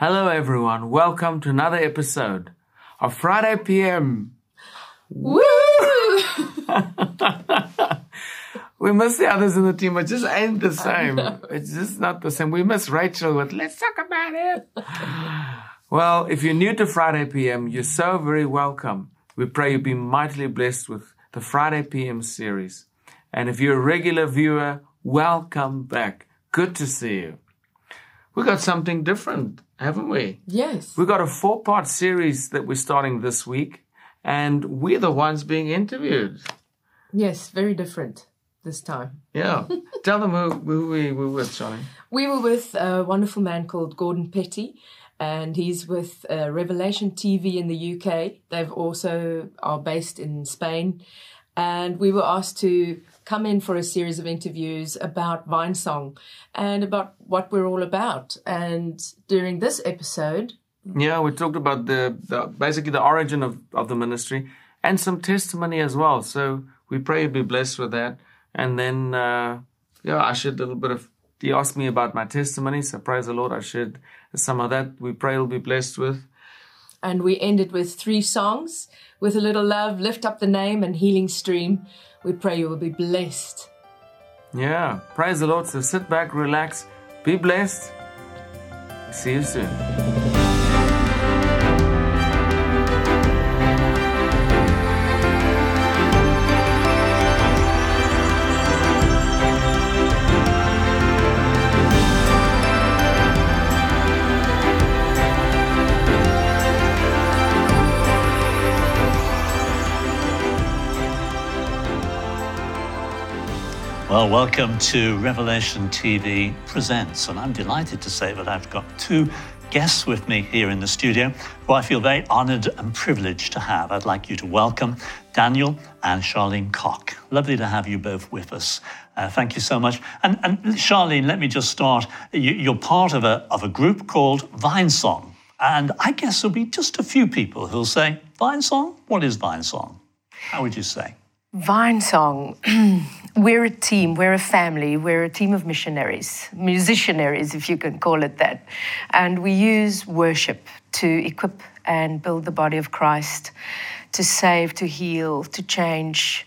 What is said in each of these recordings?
Hello, everyone. Welcome to another episode of Friday PM. Woo! We miss the others in the team. It just ain't the same. It's just not the same. We miss Rachel with let's talk about it. Well, if you're new to Friday PM, you're so very welcome. We pray you be mightily blessed with the Friday PM series. And if you're a regular viewer, welcome back. Good to see you. We got something different, haven't we? Yes. We've got a four part series that we're starting this week, and we're the ones being interviewed. Yes, very different this time. Yeah. Tell them who, who we were with, Johnny. We were with a wonderful man called Gordon Pettie, and he's with uh, Revelation TV in the UK. They've also are based in Spain, and we were asked to come in for a series of interviews about Vinesong and about what we're all about. And during this episode, Yeah, we talked about the, the basically the origin of, of the ministry and some testimony as well. So we pray you be blessed with that. And then, uh, yeah, I shared a little bit of, he asked me about my testimony. So praise the Lord, I shared some of that. We pray you'll be blessed with. And we ended with three songs with a little love, lift up the name, and healing stream. We pray you will be blessed. Yeah, praise the Lord. So sit back, relax, be blessed. See you soon. Well, welcome to Revelation TV Presents, and I'm delighted to say that I've got two guests with me here in the studio who I feel very honored and privileged to have. I'd like you to welcome Daniel and Charlene Koch. Lovely to have you both with us. Uh, thank you so much. And, and Charlene, let me just start. You, you're part of a, of a group called Vinesong, and I guess there'll be just a few people who'll say, Vinesong? What is Vinesong? How would you say? Vine Song. we're a team, we're a family, we're a team of missionaries, musicianaries, if you can call it that. And we use worship to equip and build the body of Christ, to save, to heal, to change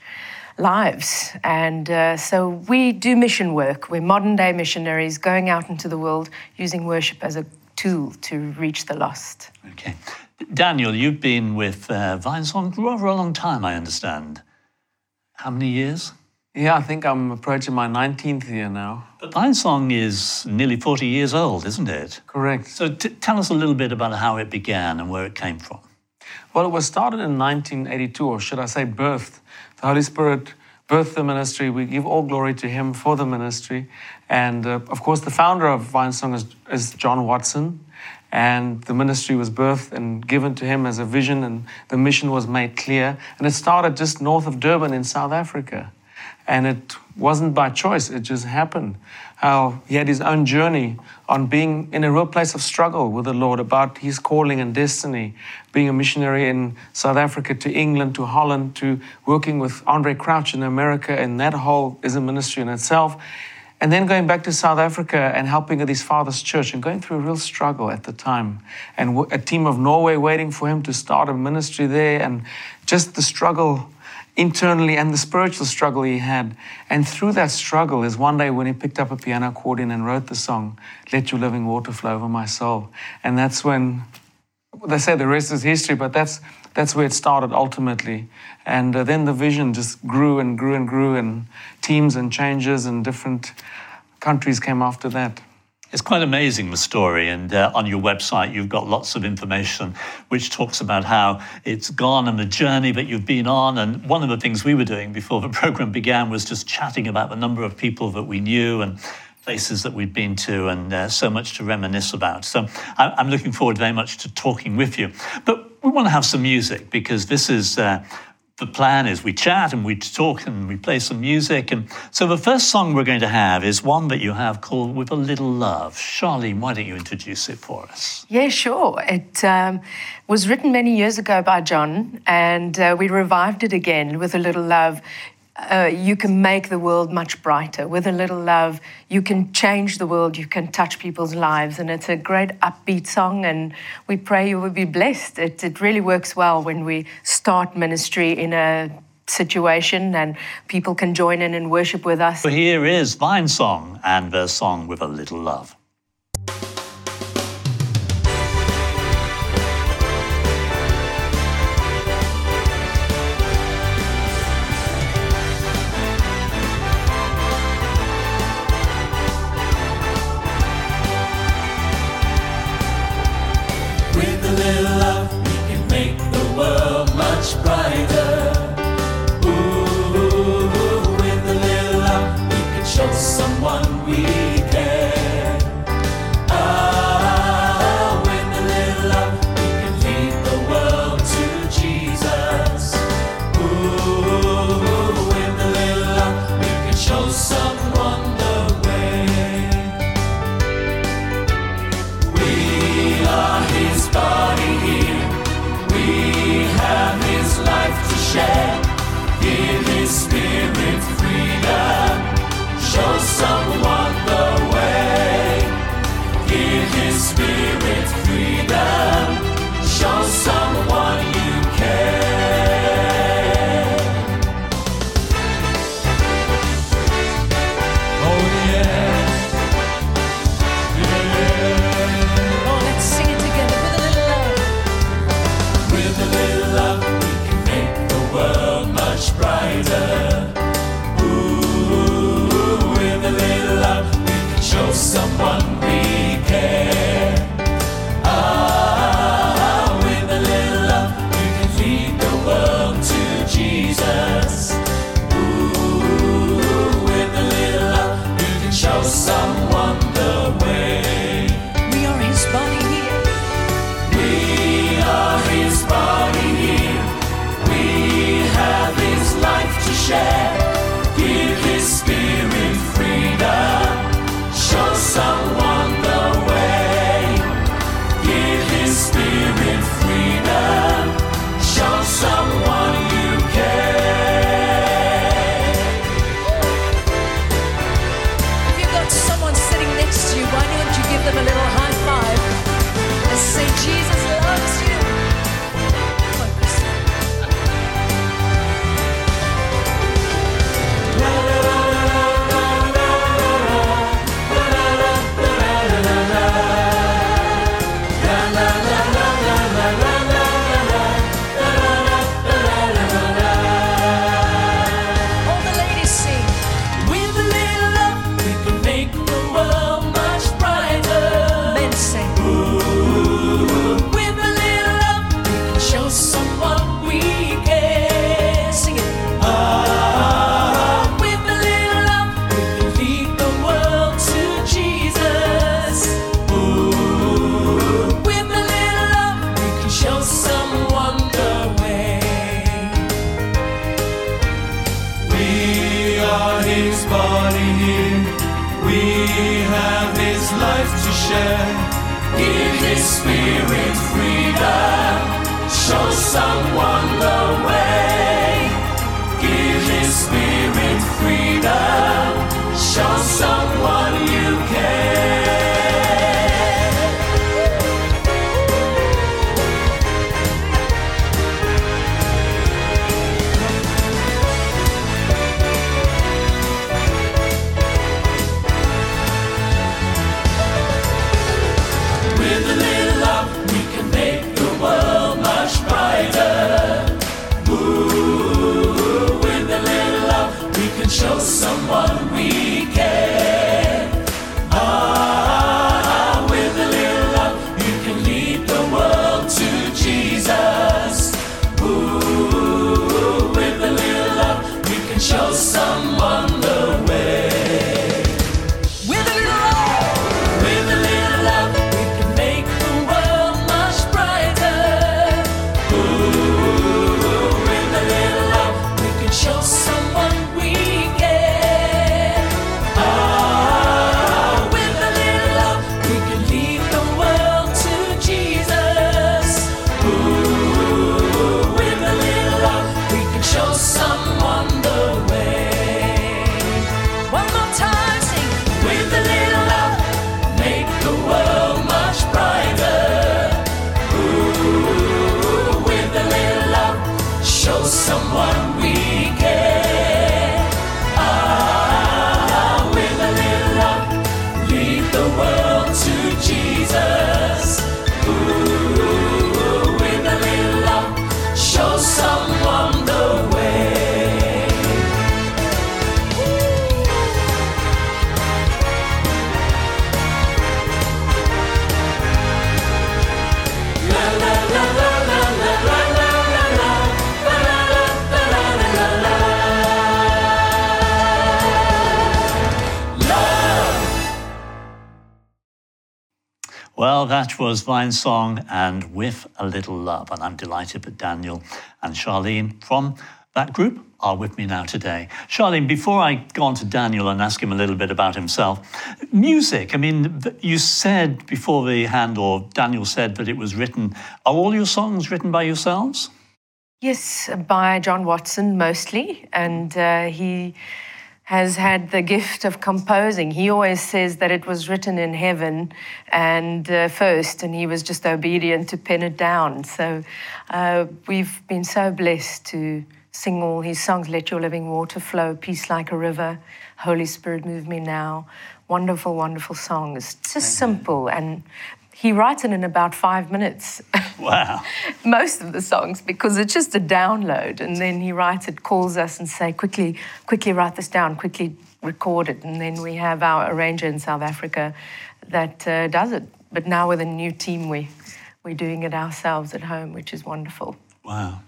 lives. And uh, so we do mission work. We're modern day missionaries going out into the world using worship as a tool to reach the lost. Okay. Daniel, you've been with uh, Vinesong for a long time, I understand. How many years? Yeah, I think I'm approaching my 19th year now. But Vinesong is nearly 40 years old, isn't it? Correct. So t- tell us a little bit about how it began and where it came from. Well, it was started in 1982, or should I say, birthed. The Holy Spirit birthed the ministry. We give all glory to Him for the ministry. And uh, of course, the founder of Vinesong is, is John Watson. And the ministry was birthed and given to him as a vision, and the mission was made clear. And it started just north of Durban in South Africa. And it wasn't by choice, it just happened. How he had his own journey on being in a real place of struggle with the Lord about his calling and destiny, being a missionary in South Africa to England to Holland to working with Andraé Crouch in America, and that whole is a ministry in itself. And then going back to South Africa and helping at his father's church and going through a real struggle at the time. And a team of Norway waiting for him to start a ministry there, and just the struggle internally and the spiritual struggle he had. And through that struggle is one day when he picked up a piano accordion and wrote the song, Let Your Living Water Flow Over My Soul. And that's when they say the rest is history, but that's that's where it started ultimately. And uh, then the vision just grew and grew and grew, and teams and changes and different countries came after that. It's quite amazing, the story. And uh, on your website, you've got lots of information which talks about how it's gone and the journey that you've been on. And one of the things we were doing before the program began was just chatting about the number of people that we knew and places that we'd been to and uh, so much to reminisce about. So I- I'm looking forward very much to talking with you. But we want to have some music because this is. Uh, the plan is we chat and we talk and we play some music. And so the first song we're going to have is one that you have called With a Little Love. Charlene, why don't you introduce it for us? Yeah, sure. It um, was written many years ago by John, and uh, we revived it again with a little love. Uh, you can make the world much brighter. With a little love, you can change the world, you can touch people's lives. And it's a great upbeat song, and we pray you will be blessed. It, it really works well when we start ministry in a situation and people can join in and worship with us. So here is Vine Song, and their song with a little love. little love. Show someone the way. Give His Spirit freedom. Show care. That was Vine Song and With a Little Love. And I'm delighted that Daniel and Charlene from that group are with me now today. Charlene, before I go on to Daniel and ask him a little bit about himself, music, I mean, you said before the hand, or Daniel said that it was written, are all your songs written by yourselves? Yes, by John Watson mostly. And uh, he has had the gift of composing. He always says that it was written in heaven and uh, first, and he was just obedient to pen it down. So uh, we've been so blessed to sing all his songs Let Your Living Water Flow, Peace Like a River, Holy Spirit Move Me Now. Wonderful, wonderful songs. Just Amen. simple and he writes it in about five minutes. Wow. Most of the songs, because it's just a download. And then he writes it, calls us and say, quickly, quickly write this down, quickly record it. And then we have our arranger in South Africa that uh, does it. But now with a new team, we, we're doing it ourselves at home, which is wonderful. Wow.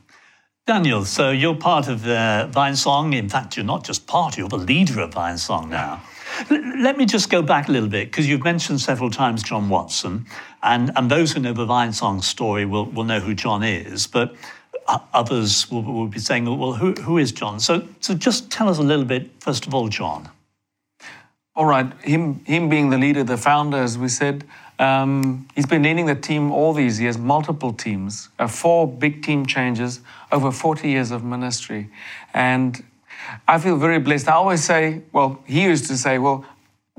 Daniel, so you're part of uh, Vine Song. In fact, you're not just part, you're the leader of Vine Song now. Let me just go back a little bit because you've mentioned several times John Watson, and, and those who know the Vine Song story will, will know who John is, but others will, will be saying, well, who, who is John? So, so just tell us a little bit, first of all, John. All right, him, him being the leader, the founder, as we said, um, he's been leading the team all these years, multiple teams, uh, four big team changes over 40 years of ministry. And I feel very blessed. I always say, well, he used to say, well,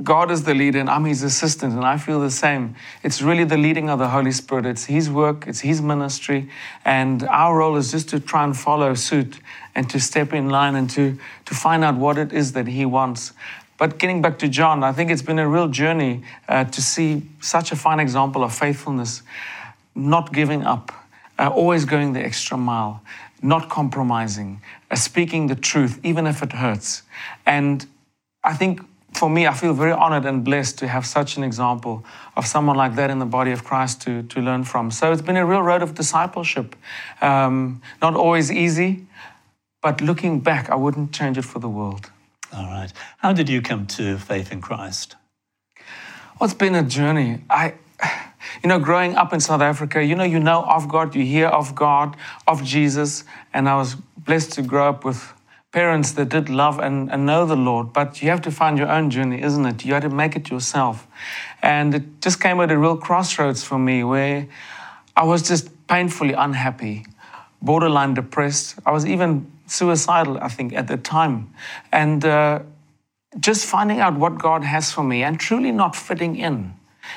God is the leader and I'm his assistant, and I feel the same. It's really the leading of the Holy Spirit. It's his work, it's his ministry, and our role is just to try and follow suit and to step in line and to, to find out what it is that he wants. But getting back to John, I think it's been a real journey uh, to see such a fine example of faithfulness, not giving up, uh, always going the extra mile not compromising, speaking the truth, even if it hurts. And I think for me, I feel very honored and blessed to have such an example of someone like that in the body of Christ to, to learn from. So it's been a real road of discipleship. Um, not always easy, but looking back, I wouldn't change it for the world. All right. How did you come to faith in Christ? Well, it's been a journey. I, you know, growing up in South Africa, you know, you know of God, you hear of God, of Jesus. And I was blessed to grow up with parents that did love and, and know the Lord. But you have to find your own journey, isn't it? You have to make it yourself. And it just came at a real crossroads for me where I was just painfully unhappy, borderline depressed. I was even suicidal, I think, at the time. And uh, just finding out what God has for me and truly not fitting in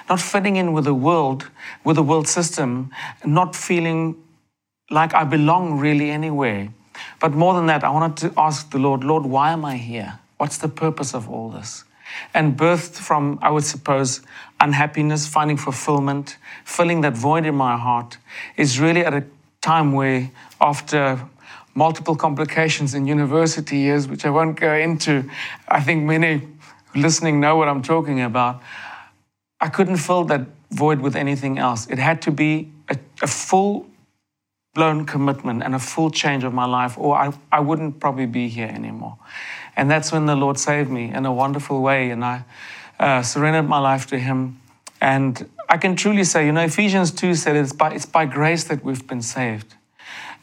not fitting in with the world, with the world system, not feeling like I belong really anywhere. But more than that, I wanted to ask the Lord, Lord, why am I here? What's the purpose of all this? And birthed from, I would suppose, unhappiness, finding fulfillment, filling that void in my heart, is really at a time where, after multiple complications in university years, which I won't go into, I think many listening know what I'm talking about. I couldn't fill that void with anything else. It had to be a, a full blown commitment and a full change of my life, or I, I wouldn't probably be here anymore. And that's when the Lord saved me in a wonderful way, and I uh, surrendered my life to Him. And I can truly say, you know, Ephesians 2 said it's by, it's by grace that we've been saved.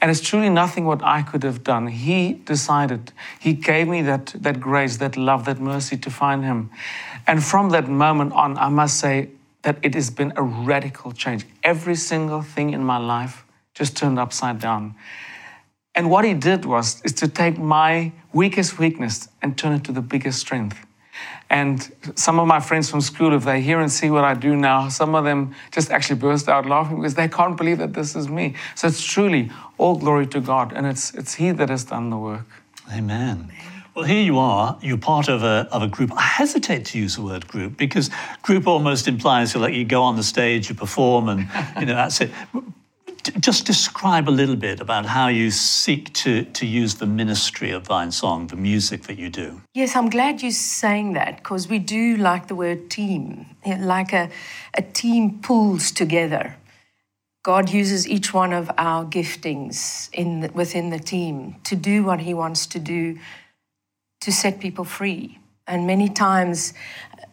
And it's truly nothing what I could have done. He decided, He gave me that, that grace, that love, that mercy to find Him. And from that moment on, I must say that it has been a radical change. Every single thing in my life just turned upside down. And what He did was is to take my weakest weakness and turn it to the biggest strength. And some of my friends from school, if they hear and see what I do now, some of them just actually burst out laughing because they can't believe that this is me. So it's truly all glory to God, and it's, it's He that has done the work. Amen. Well, here you are. You're part of a, of a group. I hesitate to use the word group because group almost implies you like you go on the stage, you perform, and you know that's it just describe a little bit about how you seek to, to use the ministry of Vine Song, the music that you do. Yes, I'm glad you're saying that because we do like the word team, like a, a team pulls together. God uses each one of our giftings in the, within the team to do what He wants to do to set people free. And many times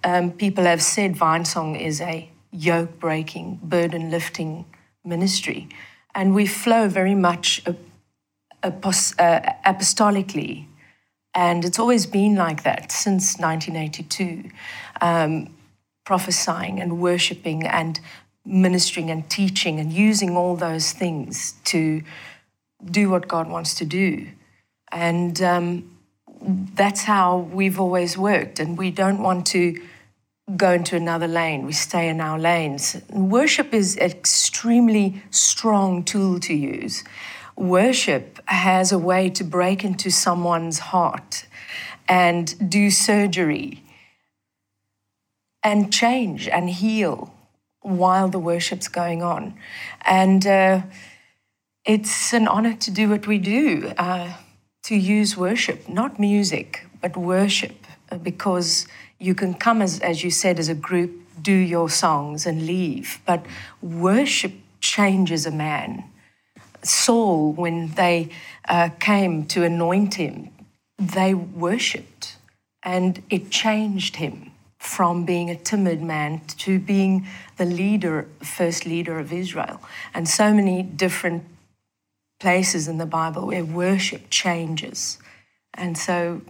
um, people have said Vine Song is a yoke breaking, burden lifting ministry. And we flow very much uh, apostolically. And it's always been like that since 1982, um, prophesying and worshiping and ministering and teaching and using all those things to do what God wants to do. And um, that's how we've always worked. And we don't want to go into another lane. We stay in our lanes. Worship is an extremely strong tool to use. Worship has a way to break into someone's heart and do surgery and change and heal while the worship's going on. And uh, it's an honor to do what we do, uh, to use worship, not music, but worship, because you can come, as, as you said, as a group, do your songs and leave. But worship changes a man. Saul, when they uh, came to anoint him, they worshipped and it changed him from being a timid man to being the leader, first leader of Israel. And so many different places in the Bible where worship changes. And so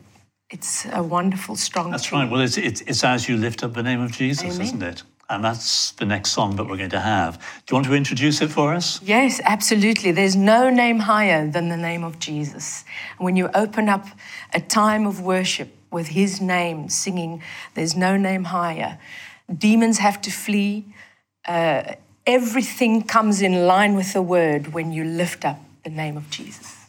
it's a wonderful, strong. That's right. Well, it's, it's, it's, as you lift up the name of Jesus, Amen. isn't it? And that's the next song that we're going to have. Do you want to introduce it for us? Yes, absolutely. There's no name higher than the name of Jesus. When you open up a time of worship with his name singing, there's no name higher. Demons have to flee. Uh, everything comes in line with the word when you lift up the name of Jesus.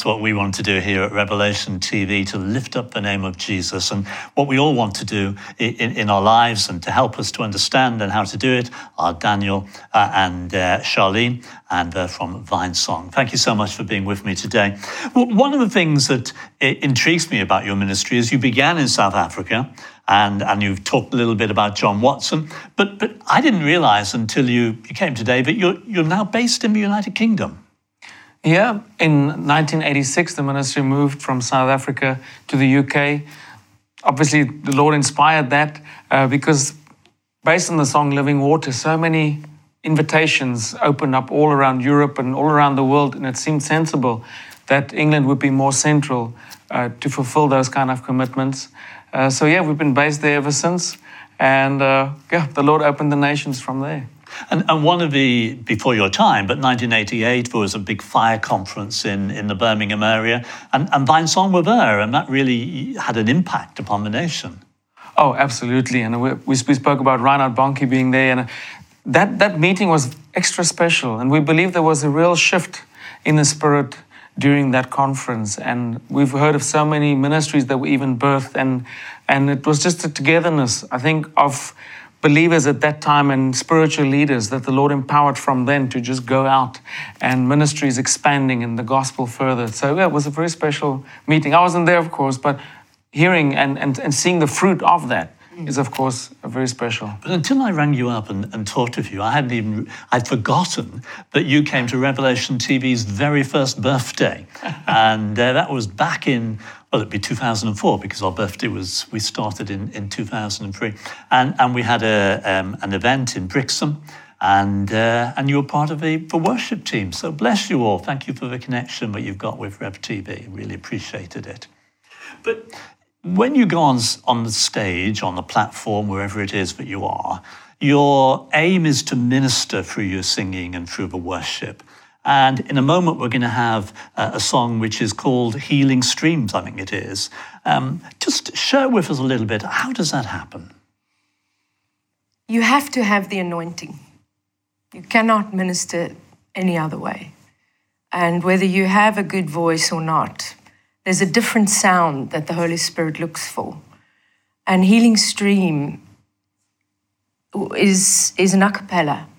That's what we want to do here at Revelation TV to lift up the name of Jesus. And what we all want to do in, in our lives and to help us to understand and how to do it are Daniel uh, and uh, Charlene and uh, from Vine Song. Thank you so much for being with me today. Well, one of the things that intrigues me about your ministry is you began in South Africa and, and you've talked a little bit about John Watson, but, but I didn't realize until you, you came today that you're, you're now based in the United Kingdom. Yeah, in 1986, the ministry moved from South Africa to the UK. Obviously, the Lord inspired that uh, because, based on the song Living Water, so many invitations opened up all around Europe and all around the world, and it seemed sensible that England would be more central uh, to fulfill those kind of commitments. Uh, so, yeah, we've been based there ever since, and uh, yeah, the Lord opened the nations from there. And, and one of the, before your time, but 1988, there was a big fire conference in, in the Birmingham area, and, and Vinesong were there, and that really had an impact upon the nation. Oh, absolutely. And we, we spoke about Reinhard Bonnke being there, and that, that meeting was extra special. And we believe there was a real shift in the spirit during that conference. And we've heard of so many ministries that were even birthed, and, and it was just a togetherness, I think, of believers at that time and spiritual leaders that the Lord empowered from then to just go out and ministries expanding and the gospel further. So yeah, it was a very special meeting. I wasn't there, of course, but hearing and, and, and seeing the fruit of that is of course very special. But until I rang you up and, and talked with you, I hadn't even I'd forgotten that you came to Revelation TV's very first birthday, and uh, that was back in well, it'd be 2004 because our birthday was, we started in, in 2003. And, and we had a, um, an event in Brixham and, uh, and you were part of the, the worship team. So bless you all. Thank you for the connection that you've got with Rev TV. Really appreciated it. But when you go on, on the stage, on the platform, wherever it is that you are, your aim is to minister through your singing and through the worship. And in a moment, we're going to have uh, a song which is called Healing Streams, I think it is. Um, just share with us a little bit. How does that happen? You have to have the anointing. You cannot minister any other way. And whether you have a good voice or not, there's a different sound that the Holy Spirit looks for. And Healing Stream is, is an a cappella.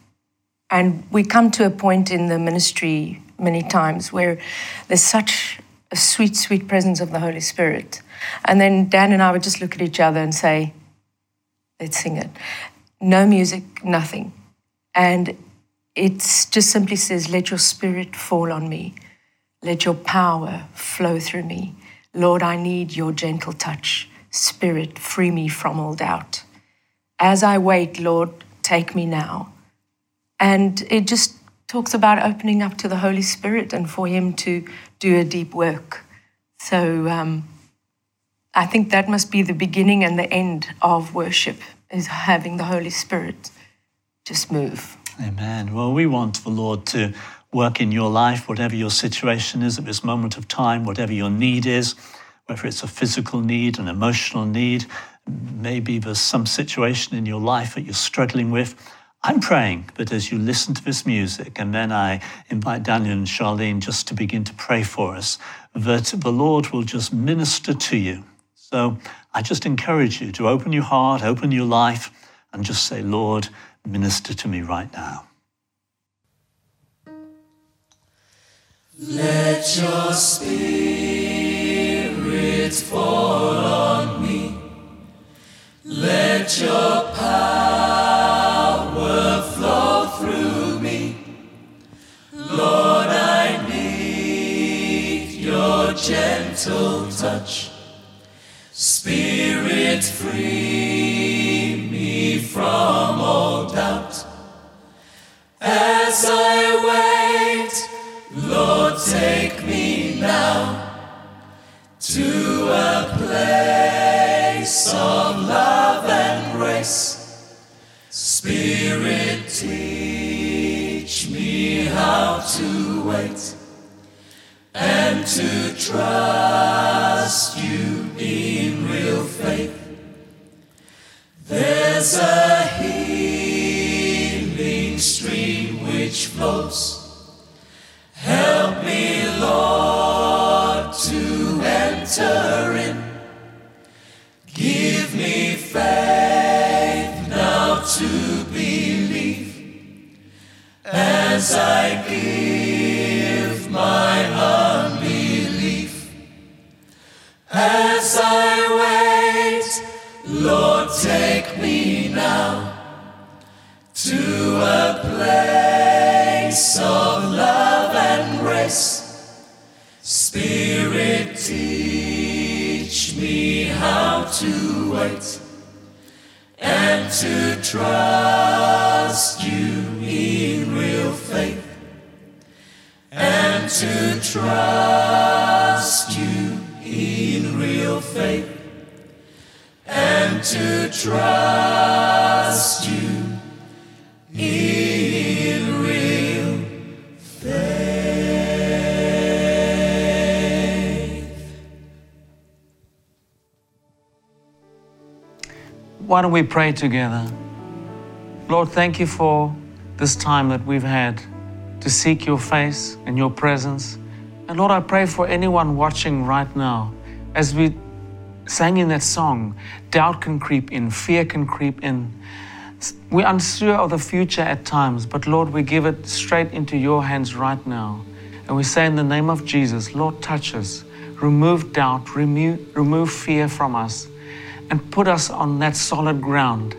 And we come to a point in the ministry many times where there's such a sweet, sweet presence of the Holy Spirit. And then Dan and I would just look at each other and say, let's sing it. No music, nothing. And it just simply says, let your spirit fall on me. Let your power flow through me. Lord, I need your gentle touch. Spirit, free me from all doubt. As I wait, Lord, take me now. And it just talks about opening up to the Holy Spirit and for Him to do a deep work. So um, I think that must be the beginning and the end of worship, is having the Holy Spirit just move. Amen. Well, we want the Lord to work in your life, whatever your situation is at this moment of time, whatever your need is, whether it's a physical need, an emotional need, maybe there's some situation in your life that you're struggling with. I'm praying that as you listen to this music, and then I invite Daniel and Charlene just to begin to pray for us, that the Lord will just minister to you. So I just encourage you to open your heart, open your life, and just say, Lord, minister to me right now. Let your spirit fall on me. Let your trust you in real faith. There's a healing stream which flows. To trust you in real faith. Why don't we pray together? Lord, thank you for this time that we've had to seek your face and your presence. And Lord, I pray for anyone watching right now as we sang in that song, doubt can creep in, fear can creep in. We're unsure of the future at times, but Lord, we give it straight into your hands right now. And we say in the name of Jesus, Lord, touch us, remove doubt, remove, remove fear from us, and put us on that solid ground.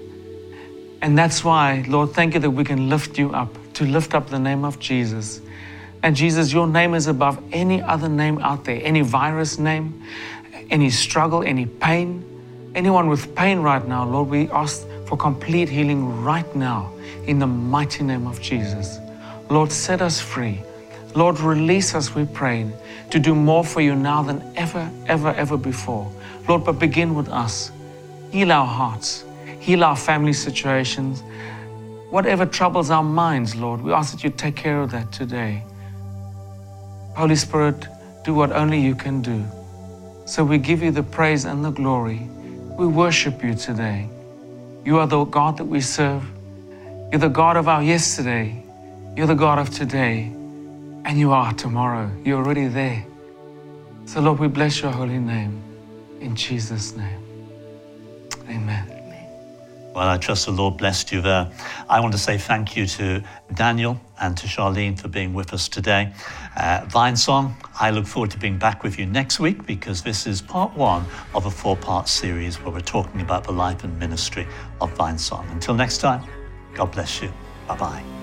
And that's why, Lord, thank you that we can lift you up, to lift up the name of Jesus. And Jesus, your name is above any other name out there, any virus name, any struggle, any pain. Anyone with pain right now, Lord, we ask for complete healing right now in the mighty name of Jesus. Lord, set us free. Lord, release us, we pray, to do more for you now than ever, ever, ever before. Lord, but begin with us. Heal our hearts, heal our family situations. Whatever troubles our minds, Lord, we ask that you take care of that today. Holy Spirit, do what only you can do. So we give you the praise and the glory. We worship you today. You are the God that we serve. You're the God of our yesterday. You're the God of today. And you are tomorrow. You're already there. So, Lord, we bless your holy name. In Jesus' name. Amen. Well, I trust the Lord blessed you there. I want to say thank you to Daniel and to Charlene for being with us today. Uh, Vine Song, I look forward to being back with you next week because this is part one of a four part series where we're talking about the life and ministry of Vine Song. Until next time, God bless you. Bye bye.